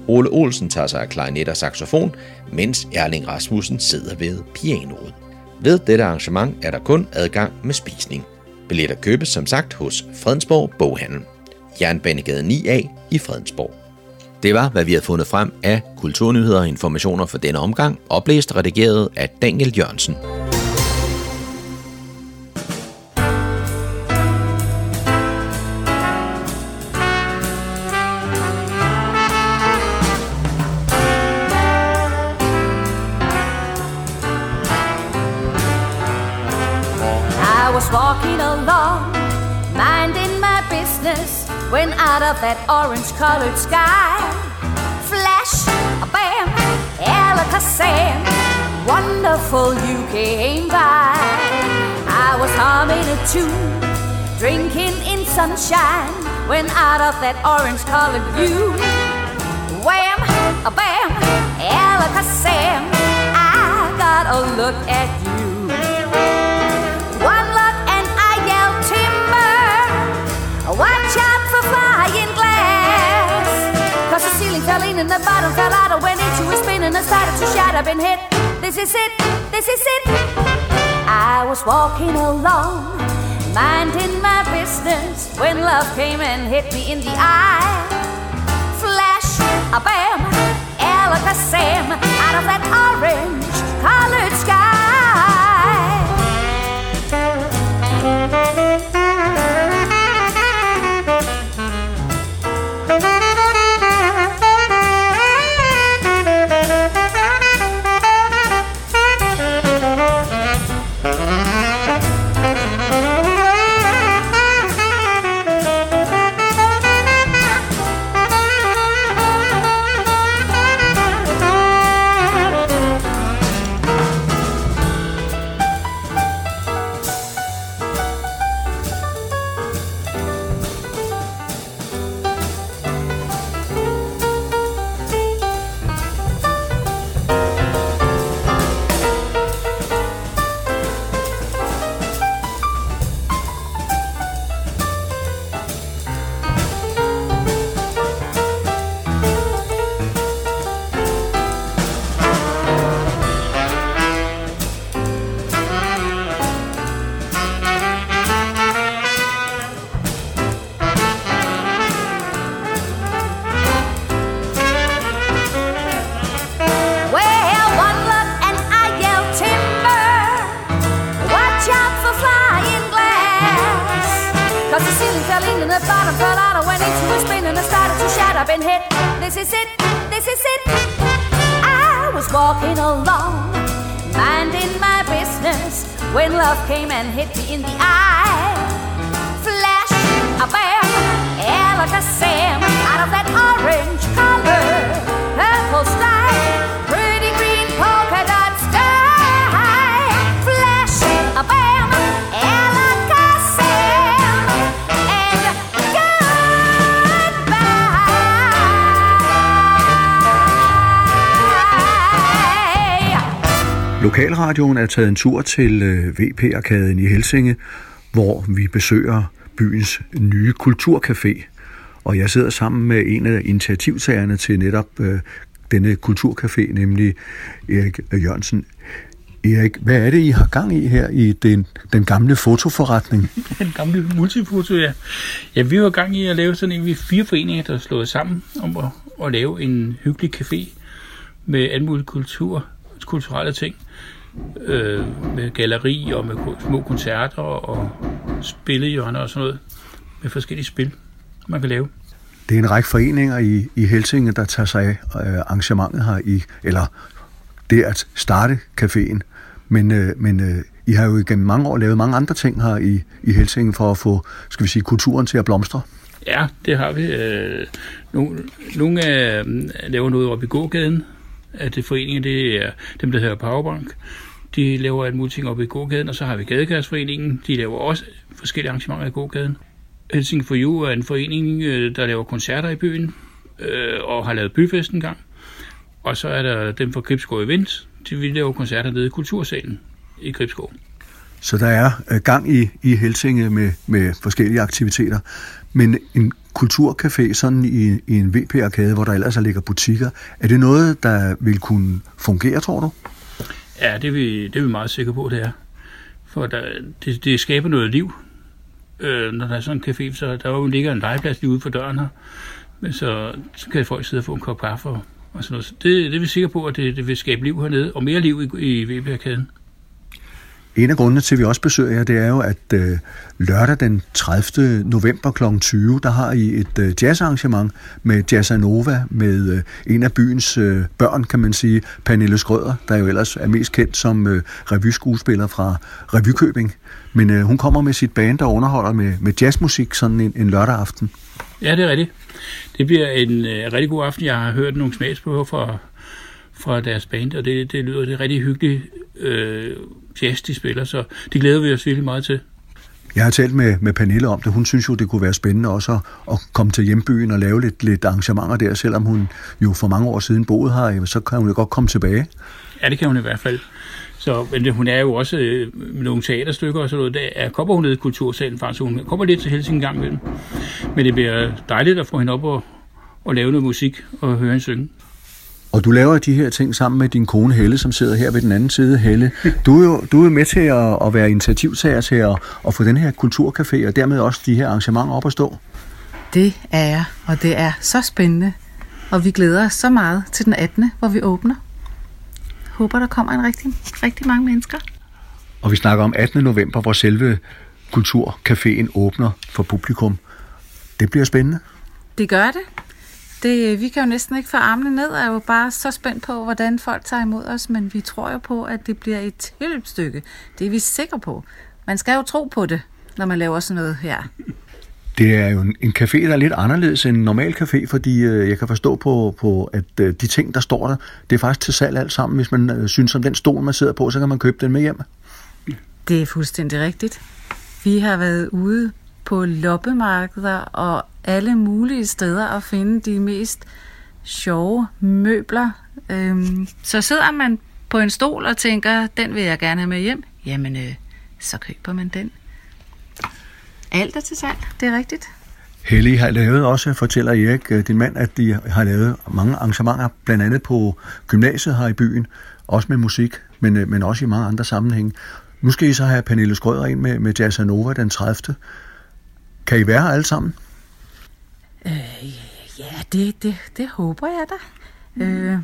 Ole Olsen tager sig af klarinet og saxofon, mens Erling Rasmussen sidder ved pianoet. Ved dette arrangement er der kun adgang med spisning. Billetter købes som sagt hos Fredensborg Boghandel. Jernbanegade 9A i Fredensborg. Det var, hvad vi havde fundet frem af kulturnyheder og informationer for denne omgang, oplæst og redigeret af Daniel Jørgensen. Of that orange colored sky, flash, a bam, Alakazam, wonderful you came by. I was humming a tune, drinking in sunshine, when out of that orange colored view, wham, a bam, Alakazam, I got a look at you. And the bottom fell out. I went into a spin and I started to shatter. Been hit. This is it. This is it. I was walking along, minding my business when love came and hit me in the eye. Flash, a bam, Alakazam out of that orange colored sky. Lokalradioen er taget en tur til øh, VP-arkaden i Helsinge, hvor vi besøger byens nye kulturcafé. Og jeg sidder sammen med en af initiativtagerne til netop øh, denne kulturcafé, nemlig Erik Jørgensen. Erik, hvad er det, I har gang i her i den, den gamle fotoforretning? <laughs> Den gamle multifoto, ja. Ja, vi var gang i at lave sådan en, vi fire foreninger, der er slået sammen om at, at lave en hyggelig café med anmodet kultur, kulturelle ting. Øh, med galleri og med små koncerter og spillehjørner og sådan noget. Med forskellige spil, man kan lave. Det er en række foreninger i, i Helsinge, der tager sig af øh, arrangementet her i, eller det at starte caféen. Men, øh, men øh, I har jo gennem mange år lavet mange andre ting her i, i Helsinge for at få, skal vi sige, kulturen til at blomstre. Ja, det har vi. Øh, nogle, nogle af laver noget oppe i gågaden. At det foreningen, det er dem, der hedder Powerbank. De laver alt muligt ting oppe i gågaden, og så har vi Gadekærsforeningen. De laver også forskellige arrangementer i gågaden. Helsing for You er en forening, øh, der laver koncerter i byen, øh, og har lavet byfest en gang. Og så er der dem fra Gribskov Events, de vil lave koncerter nede i Kultursalen i Gribskov. Så der er øh, gang i, i Helsinge med, med forskellige aktiviteter. Men en kulturcafé sådan i, i en VP-arkade, hvor der ellers ligger butikker, er det noget, der vil kunne fungere, tror du? Ja, det er vi, det er vi meget sikre på, det er. For der, øh, det, det skaber noget liv, øh, når der er sådan en café. Så der jo ligger en legeplads lige ude for døren her. Men så, så kan folk sidde og få en kop kaffe og, og sådan noget. Så det, det er vi sikre på, at det, det vil skabe liv hernede, og mere liv i, i VB-arkaden. En af grundene til, at vi også besøger jer, det er jo, at øh, lørdag den 30. november kl. 20, der har I et øh, jazzarrangement med Jazzanova, med øh, en af byens øh, børn, kan man sige, Pernille Skrøder, der jo ellers er mest kendt som øh, revyskuespiller fra Revykøbing. Men øh, hun kommer med sit band og underholder med, med jazzmusik sådan en, en lørdag aften. Ja, det er rigtigt. Det bliver en øh, rigtig god aften. Jeg har hørt nogle smagsprøver fra, fra deres band, og det, det lyder det rigtig hyggeligt øh, jazz, de spiller, så det glæder vi os virkelig meget til. Jeg har talt med, med Pernille om det. Hun synes jo, det kunne være spændende også at, at komme til hjembyen og lave lidt, lidt arrangementer der, selvom hun jo for mange år siden boede her, så kan hun jo godt komme tilbage. Ja, det kan hun i hvert fald. Så, men hun er jo også øh, nogle teaterstykker og sådan noget. Der er, kommer hun ned i kultursalen faktisk. Hun kommer lidt til Helsing en gang imellem. Men det bliver dejligt at få hende op og, og lave noget musik og høre hende synge. Og du laver de her ting sammen med din kone Helle, som sidder her ved den anden side. Helle, du er jo du er med til at, at være initiativtager til at, at få den her kulturcafé og dermed også de her arrangementer op at stå. Det er jeg, og det er så spændende. Og vi glæder os så meget til den 18., hvor vi åbner. Håber, der kommer en rigtig, rigtig mange mennesker. Og vi snakker om 18. november, hvor selve kulturcaféen åbner for publikum. Det bliver spændende. Det gør det. Det. Vi kan jo næsten ikke få armene ned, og er jo bare så spændt på, hvordan folk tager imod os, men vi tror jo på, at det bliver et tilløbsstykke. Det er vi sikre på. Man skal jo tro på det, når man laver sådan noget her. Det er jo en, café, der er lidt anderledes end en normal café, fordi øh, jeg kan forstå på, på at øh, de ting, der står der, det er faktisk til salg alt sammen. Hvis man øh, synes om den stol, man sidder på, så kan man købe den med hjem. Det er fuldstændig rigtigt. Vi har været ude på loppemarkeder og alle mulige steder at finde de mest sjove møbler. Øhm, så sidder man på en stol og tænker, den vil jeg gerne have med hjem. Jamen, øh, så køber man den. Alt er til salg, det er rigtigt. Helle har lavet også, fortæller Erik, øh, din mand, at de har lavet mange arrangementer, blandt andet på gymnasiet her i byen, også med musik, men, øh, men også i mange andre sammenhænge. Nu skal I så have Pernille Skrøder ind med, med Jazz Nova den 30. Kan I være her alle sammen? Øh, ja, det, det, det håber jeg da. Mm. Øh,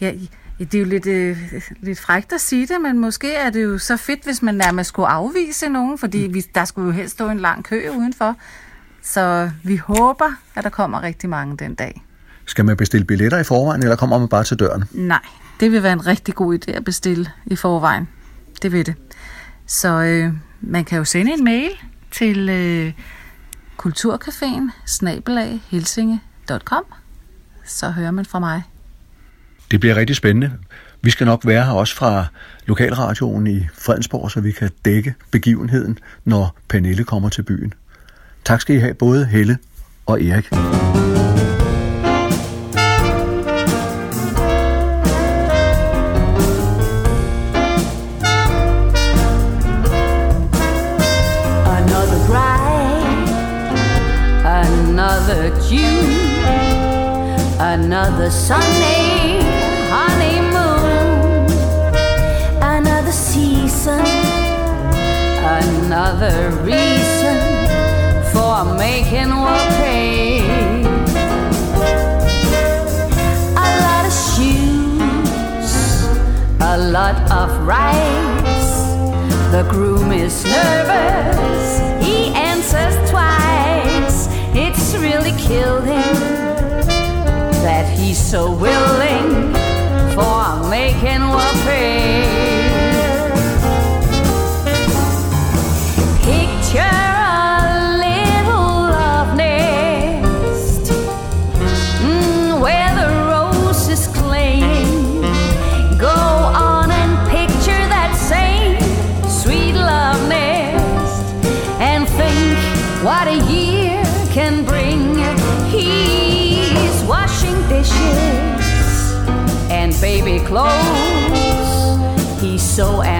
ja, det er jo lidt, øh, lidt frægt at sige det, men måske er det jo så fedt, hvis man nærmest skulle afvise nogen, fordi vi, der skulle jo helst stå en lang kø udenfor. Så vi håber, at der kommer rigtig mange den dag. Skal man bestille billetter i forvejen, eller kommer man bare til døren? Nej, det vil være en rigtig god idé at bestille i forvejen. Det vil det. Så øh, man kan jo sende en mail til øh, kulturcaféen snabelaghelsinge.com. Så hører man fra mig. Det bliver rigtig spændende. Vi skal nok være her også fra lokalradioen i Fredensborg, så vi kan dække begivenheden, når Pernille kommer til byen. Tak skal I have, både Helle og Erik. A sunny honeymoon, another season, another reason for making what pay. A lot of shoes, a lot of rice. The groom is nervous, he answers twice. It's really killing so willing for making what pay. clothes. He's so angry.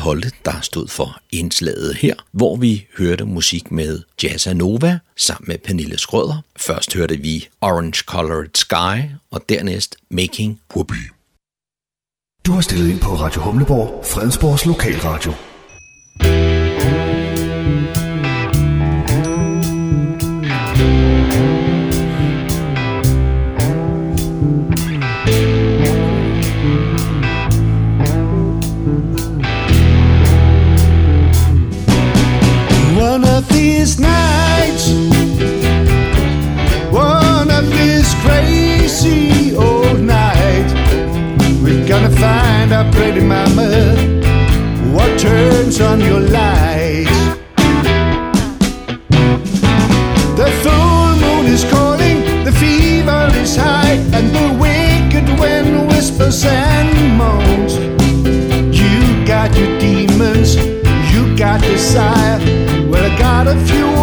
Holte, der stod for indslaget her, hvor vi hørte musik med Jazza Nova sammen med Pernille Skrøder. Først hørte vi Orange Colored Sky og dernæst Making Whoopee. Du har stillet ind på Radio Humleborg, Fredensborgs lokalradio. these nights, one of these crazy old nights, we're gonna find our pretty mama what turns on your lights. The full moon is calling, the fever is high, and the wicked wind whispers and moans. You got your demons, you got desire. Well, I got a few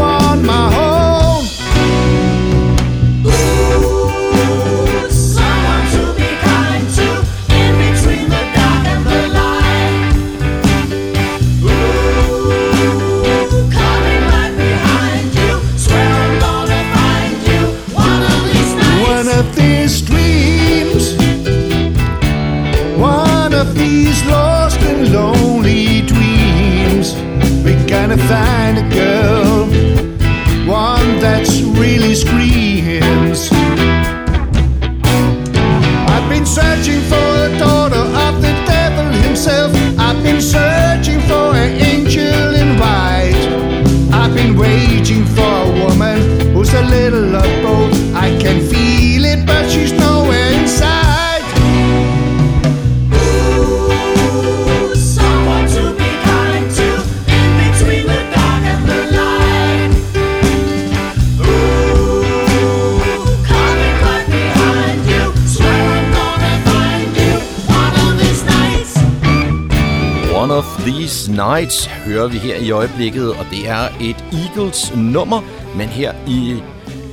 Nights hører vi her i øjeblikket, og det er et Eagles nummer, men her i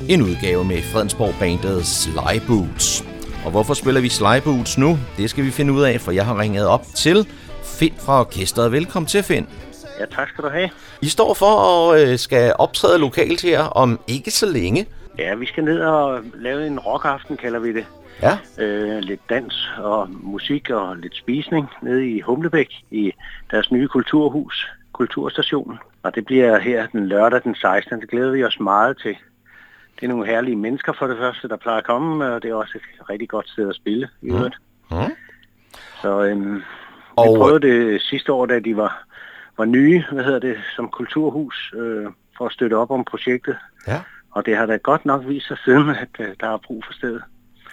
en udgave med Fredensborg-bandet Sly Boots. Og hvorfor spiller vi Sly Boots nu? Det skal vi finde ud af, for jeg har ringet op til Finn fra orkestret. Velkommen til, Finn. Ja, tak skal du have. I står for at øh, skal optræde lokalt her om ikke så længe. Ja, vi skal ned og lave en rockaften, kalder vi det. Ja. Øh, lidt dans og musik og lidt spisning nede i Humlebæk i deres nye kulturhus, Kulturstationen. Og det bliver her den lørdag den 16. Det glæder vi os meget til. Det er nogle herlige mennesker for det første, der plejer at komme, og det er også et rigtig godt sted at spille i Mm. øvrigt. Mm. Så øhm, Og- vi prøvede det sidste år, da de var, var nye, hvad hedder det, som kulturhus, øh, for at støtte op om projektet. Ja. Og det har da godt nok vist sig siden, at øh, der er brug for stedet.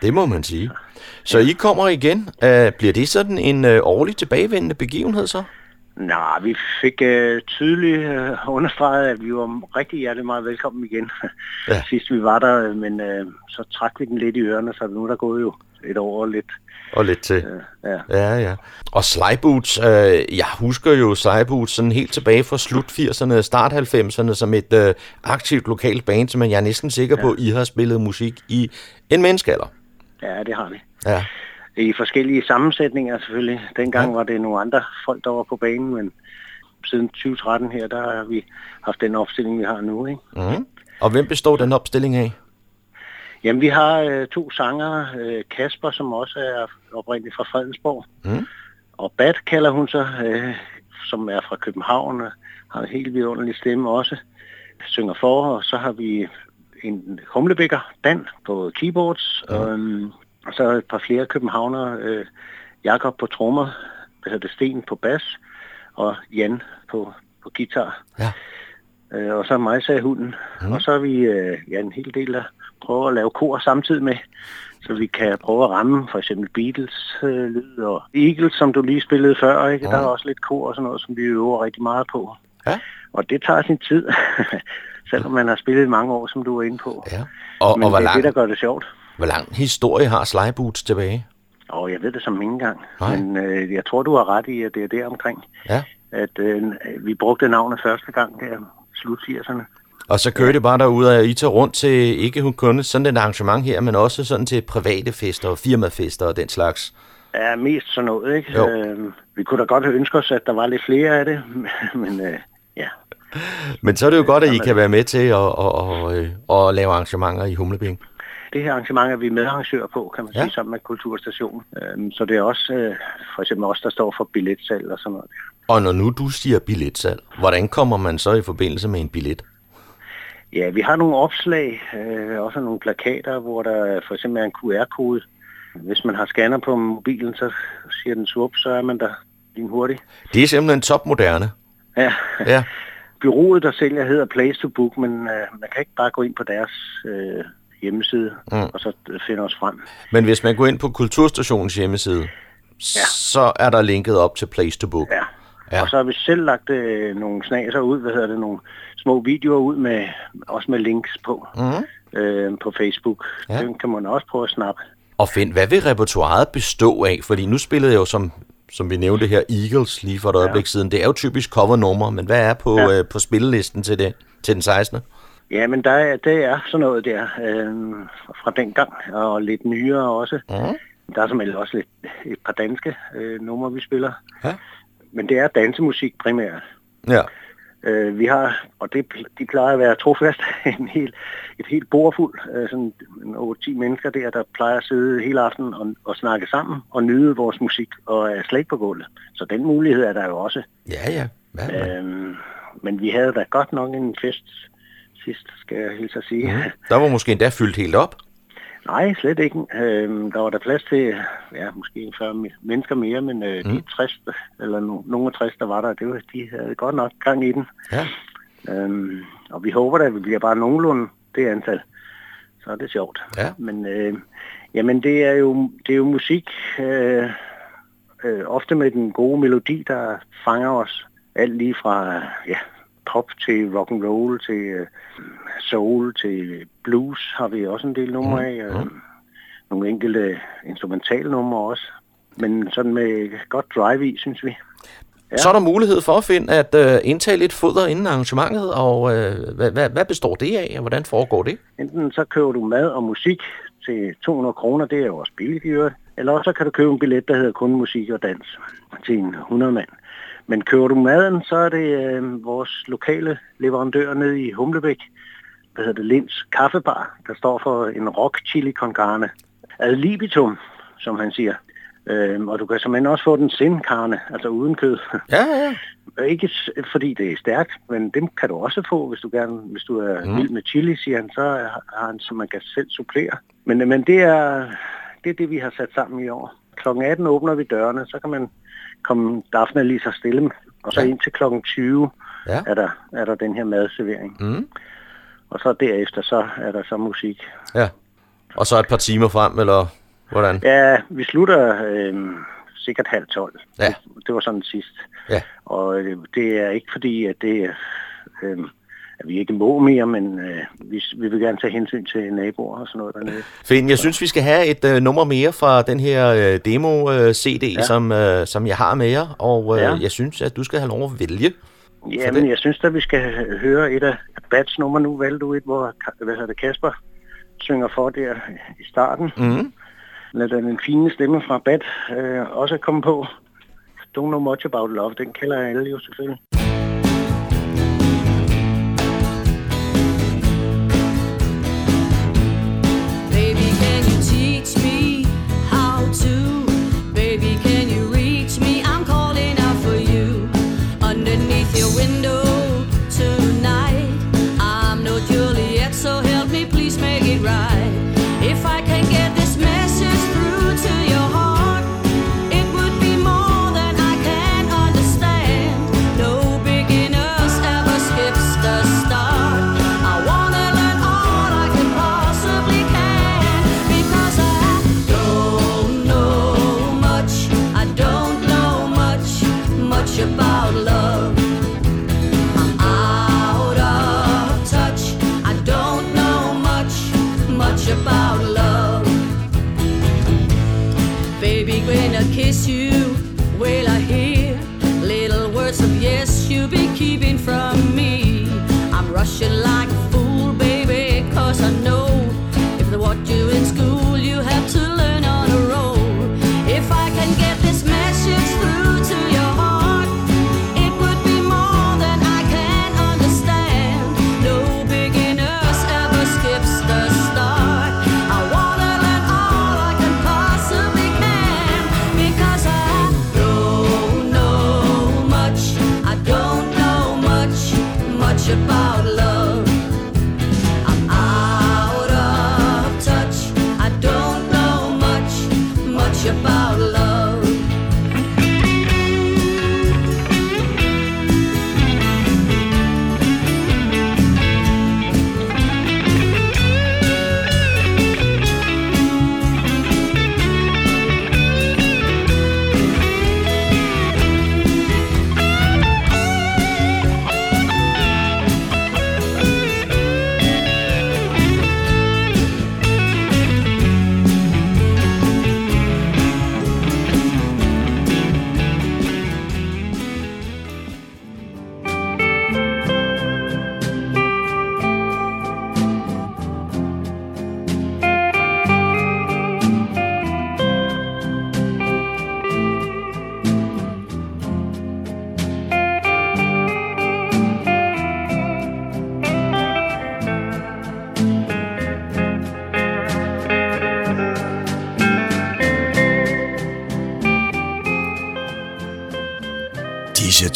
Det må man sige. Så I kommer igen. Uh, bliver det sådan en uh, årlig tilbagevendende begivenhed så? Nej, vi fik øh, tydeligt øh, understreget, at vi var rigtig hjertelig meget velkommen igen. <laughs> Ja. Sidst vi var der, men øh, så trak vi den lidt i ørerne, så nu er der gået jo et år og lidt. Og lidt til. Ja. Ja, ja. Og Slyboots, øh, jeg husker jo Slyboots sådan helt tilbage fra slut 80'erne og start 90'erne som et øh, aktivt lokalt band, som jeg er næsten sikker på, I har spillet musik i en menneskealder. Ja, det har vi. Ja. I forskellige sammensætninger selvfølgelig. Dengang ja. var det nogle andre folk, der var på banen, men siden 2013 her, der har vi haft den opstilling, vi har nu. Ikke? Mm. Og hvem består den opstilling af? Jamen, vi har øh, to sanger. Øh, Kasper, som også er oprindeligt fra Fredensborg. Mm. Og Bat kalder hun sig, øh, som er fra København og har en helt vidunderlig stemme også. Synger for, og så har vi en humlebækker, Dan, på keyboards. Ja. Um, og så et par flere københavnere. Øh, Jakob på trommer, hvad hedder det, Sten på bas, og Jan på, på guitar. Ja. Øh, og så mig, sagde hunden. Mm. Og så er vi øh, ja, en hel del, der prøver at lave kor samtidig med, så vi kan prøve at ramme for eksempel Beatles øh, lyd og Eagles, som du lige spillede før. Ikke? Ja. Der er også lidt kor og sådan noget, som vi øver rigtig meget på. Ja. Og det tager sin tid, <laughs> selvom man har spillet mange år, som du var inde på. Ja. Og, Men og hvor, det er lang, det, der gør det sjovt. hvor lang historie har Slyboots tilbage? Og jeg ved det som ingen gang. Nej. Men øh, jeg tror, du har ret i, at det er der omkring. Ja. At øh, vi brugte navnet første gang der slut 80'erne. Og så kører det bare derude, at I tager rundt til ikke kun sådan et arrangement her, men også sådan til private fester og firmafester og den slags. er mest sådan noget, ikke? Jo. Øh, vi kunne da godt have ønsket os, at der var lidt flere af det, <laughs> men øh, ja. Men så er det jo godt, at I kan være med til at, at, at, at, at lave arrangementer i Humlebæk. Det her arrangement er vi medarrangør på, kan man Ja. sige, sammen med Kulturstationen. Øh, så det er også øh, for eksempel os, der står for billetsalg og sådan noget. Og når nu du siger billetsalg, hvordan kommer man så i forbindelse med en billet? Ja, vi har nogle opslag, øh, også nogle plakater, hvor der for eksempel er en QR-kode. Hvis man har scanner på mobilen, så siger den svup, så er man der lige hurtigt. Det er simpelthen topmoderne. Ja. Ja. <laughs> Byrået, der sælger, hedder Place to Book, men øh, man kan ikke bare gå ind på deres øh, hjemmeside Mm. og så øh, finde os frem. Men hvis man går ind på Kulturstationens hjemmeside, ja. så er der linket op til Place to Book. Ja. Ja. Og så har vi selv lagt øh, nogle snaser ud, hvad hedder det, nogle små videoer ud, med også med links på, mm. øh, på Facebook. Ja. Den kan man også prøve at snappe. Og Finn, hvad vil repertoireet bestå af? Fordi nu spillede jeg jo, som, som vi nævnte her, Eagles lige for et øjeblik siden. Det er jo typisk covernummer, men hvad er på, ja. Ja. øh, på spillelisten til, det, til den 16. Ja, men der er, det er sådan noget der øh, fra den gang, og lidt nyere også. Mm. Der er som også lidt et par danske øh, numre, vi spiller. Ja. Men det er dansemusik primært. Ja. Øh, vi har, og det, de plejer at være trofast, <laughs> en hel, et helt bord fuld, øh, sådan en 8-10 mennesker der, der plejer at sidde hele aftenen og, og snakke sammen og nyde vores musik og er slet på gulvet. Så den mulighed er der jo også. Ja, ja. ja Øhm, men vi havde da godt nok en fest sidst, skal jeg hilse at sige. Mm. Der var måske endda fyldt helt op. Nej, slet ikke. Øhm, der var der plads til, ja, måske 40 me- mennesker mere, men øh, mm. de 60, eller no, nogle af 60, der var der, det var, de havde godt nok gang i den. Ja. Øhm, og vi håber da, at vi bliver bare nogenlunde det antal. Så er det sjovt. Ja. Men øh, jamen, det er jo, det er jo musik, øh, øh, ofte med den gode melodi, der fanger os. Alt lige fra ja, pop til rock and roll til øh, soul til blues har vi også en del numre af. Øh, nogle enkelte instrumentalnumre også. Men sådan med godt drive i, synes vi. Ja. Så er der mulighed for at finde at øh, indtage lidt foder inden arrangementet, og øh, hvad, hvad, hvad består det af, og hvordan foregår det? Enten så køber du mad og musik til 200 kroner, det er jo også billigt i øvrigt. Eller også så kan du købe en billet, der hedder kun musik og dans til en 100 mand. Men køber du maden, så er det øh, vores lokale leverandør nede i Humlebæk, hvad hedder det, Linds Kaffebar, der står for en rock chili con carne. Ad libitum, som han siger. Øhm, og du kan simpelthen også få den sin carne, altså uden kød. Ja, ja. <laughs> Ikke fordi det er stærkt, men dem kan du også få, hvis du gerne, hvis du er Mm. vild med chili, siger han, så har har han, så man kan selv supplere. Men, men det er det, er det, vi har sat sammen i år. Klokken 18 åbner vi dørene, så kan man komme Daphne lige så stille, og så Ja. indtil klokken 20 Ja. er, der, er der den her madservering. Mm. Og så derefter, så er der så musik. Ja. Og så et par timer frem, eller hvordan? Ja, vi slutter øh, sikkert halv tolv. Ja. Det, det var sådan sidst. Ja. Og øh, det er ikke fordi, at det øh, at vi ikke må mere, men øh, vi, vi vil gerne tage hensyn til naboer og sådan noget dernede. Finn, jeg synes, vi skal have et øh, nummer mere fra den her øh, demo-CD, ja. Ja. som, øh, som jeg har med jer, og øh, Ja. jeg synes, at du skal have lov at vælge. Ja, men jeg synes da, vi skal høre et af Bats nummer nu, valgte du et, hvor hvad hedder det, Kasper synger for der i starten. Mm. Lad den fine stemme fra Bat øh, også komme på. Don't know much about love, den kender alle jo selvfølgelig.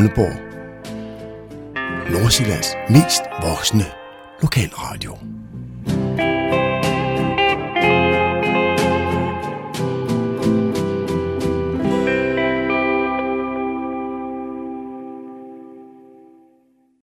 Radio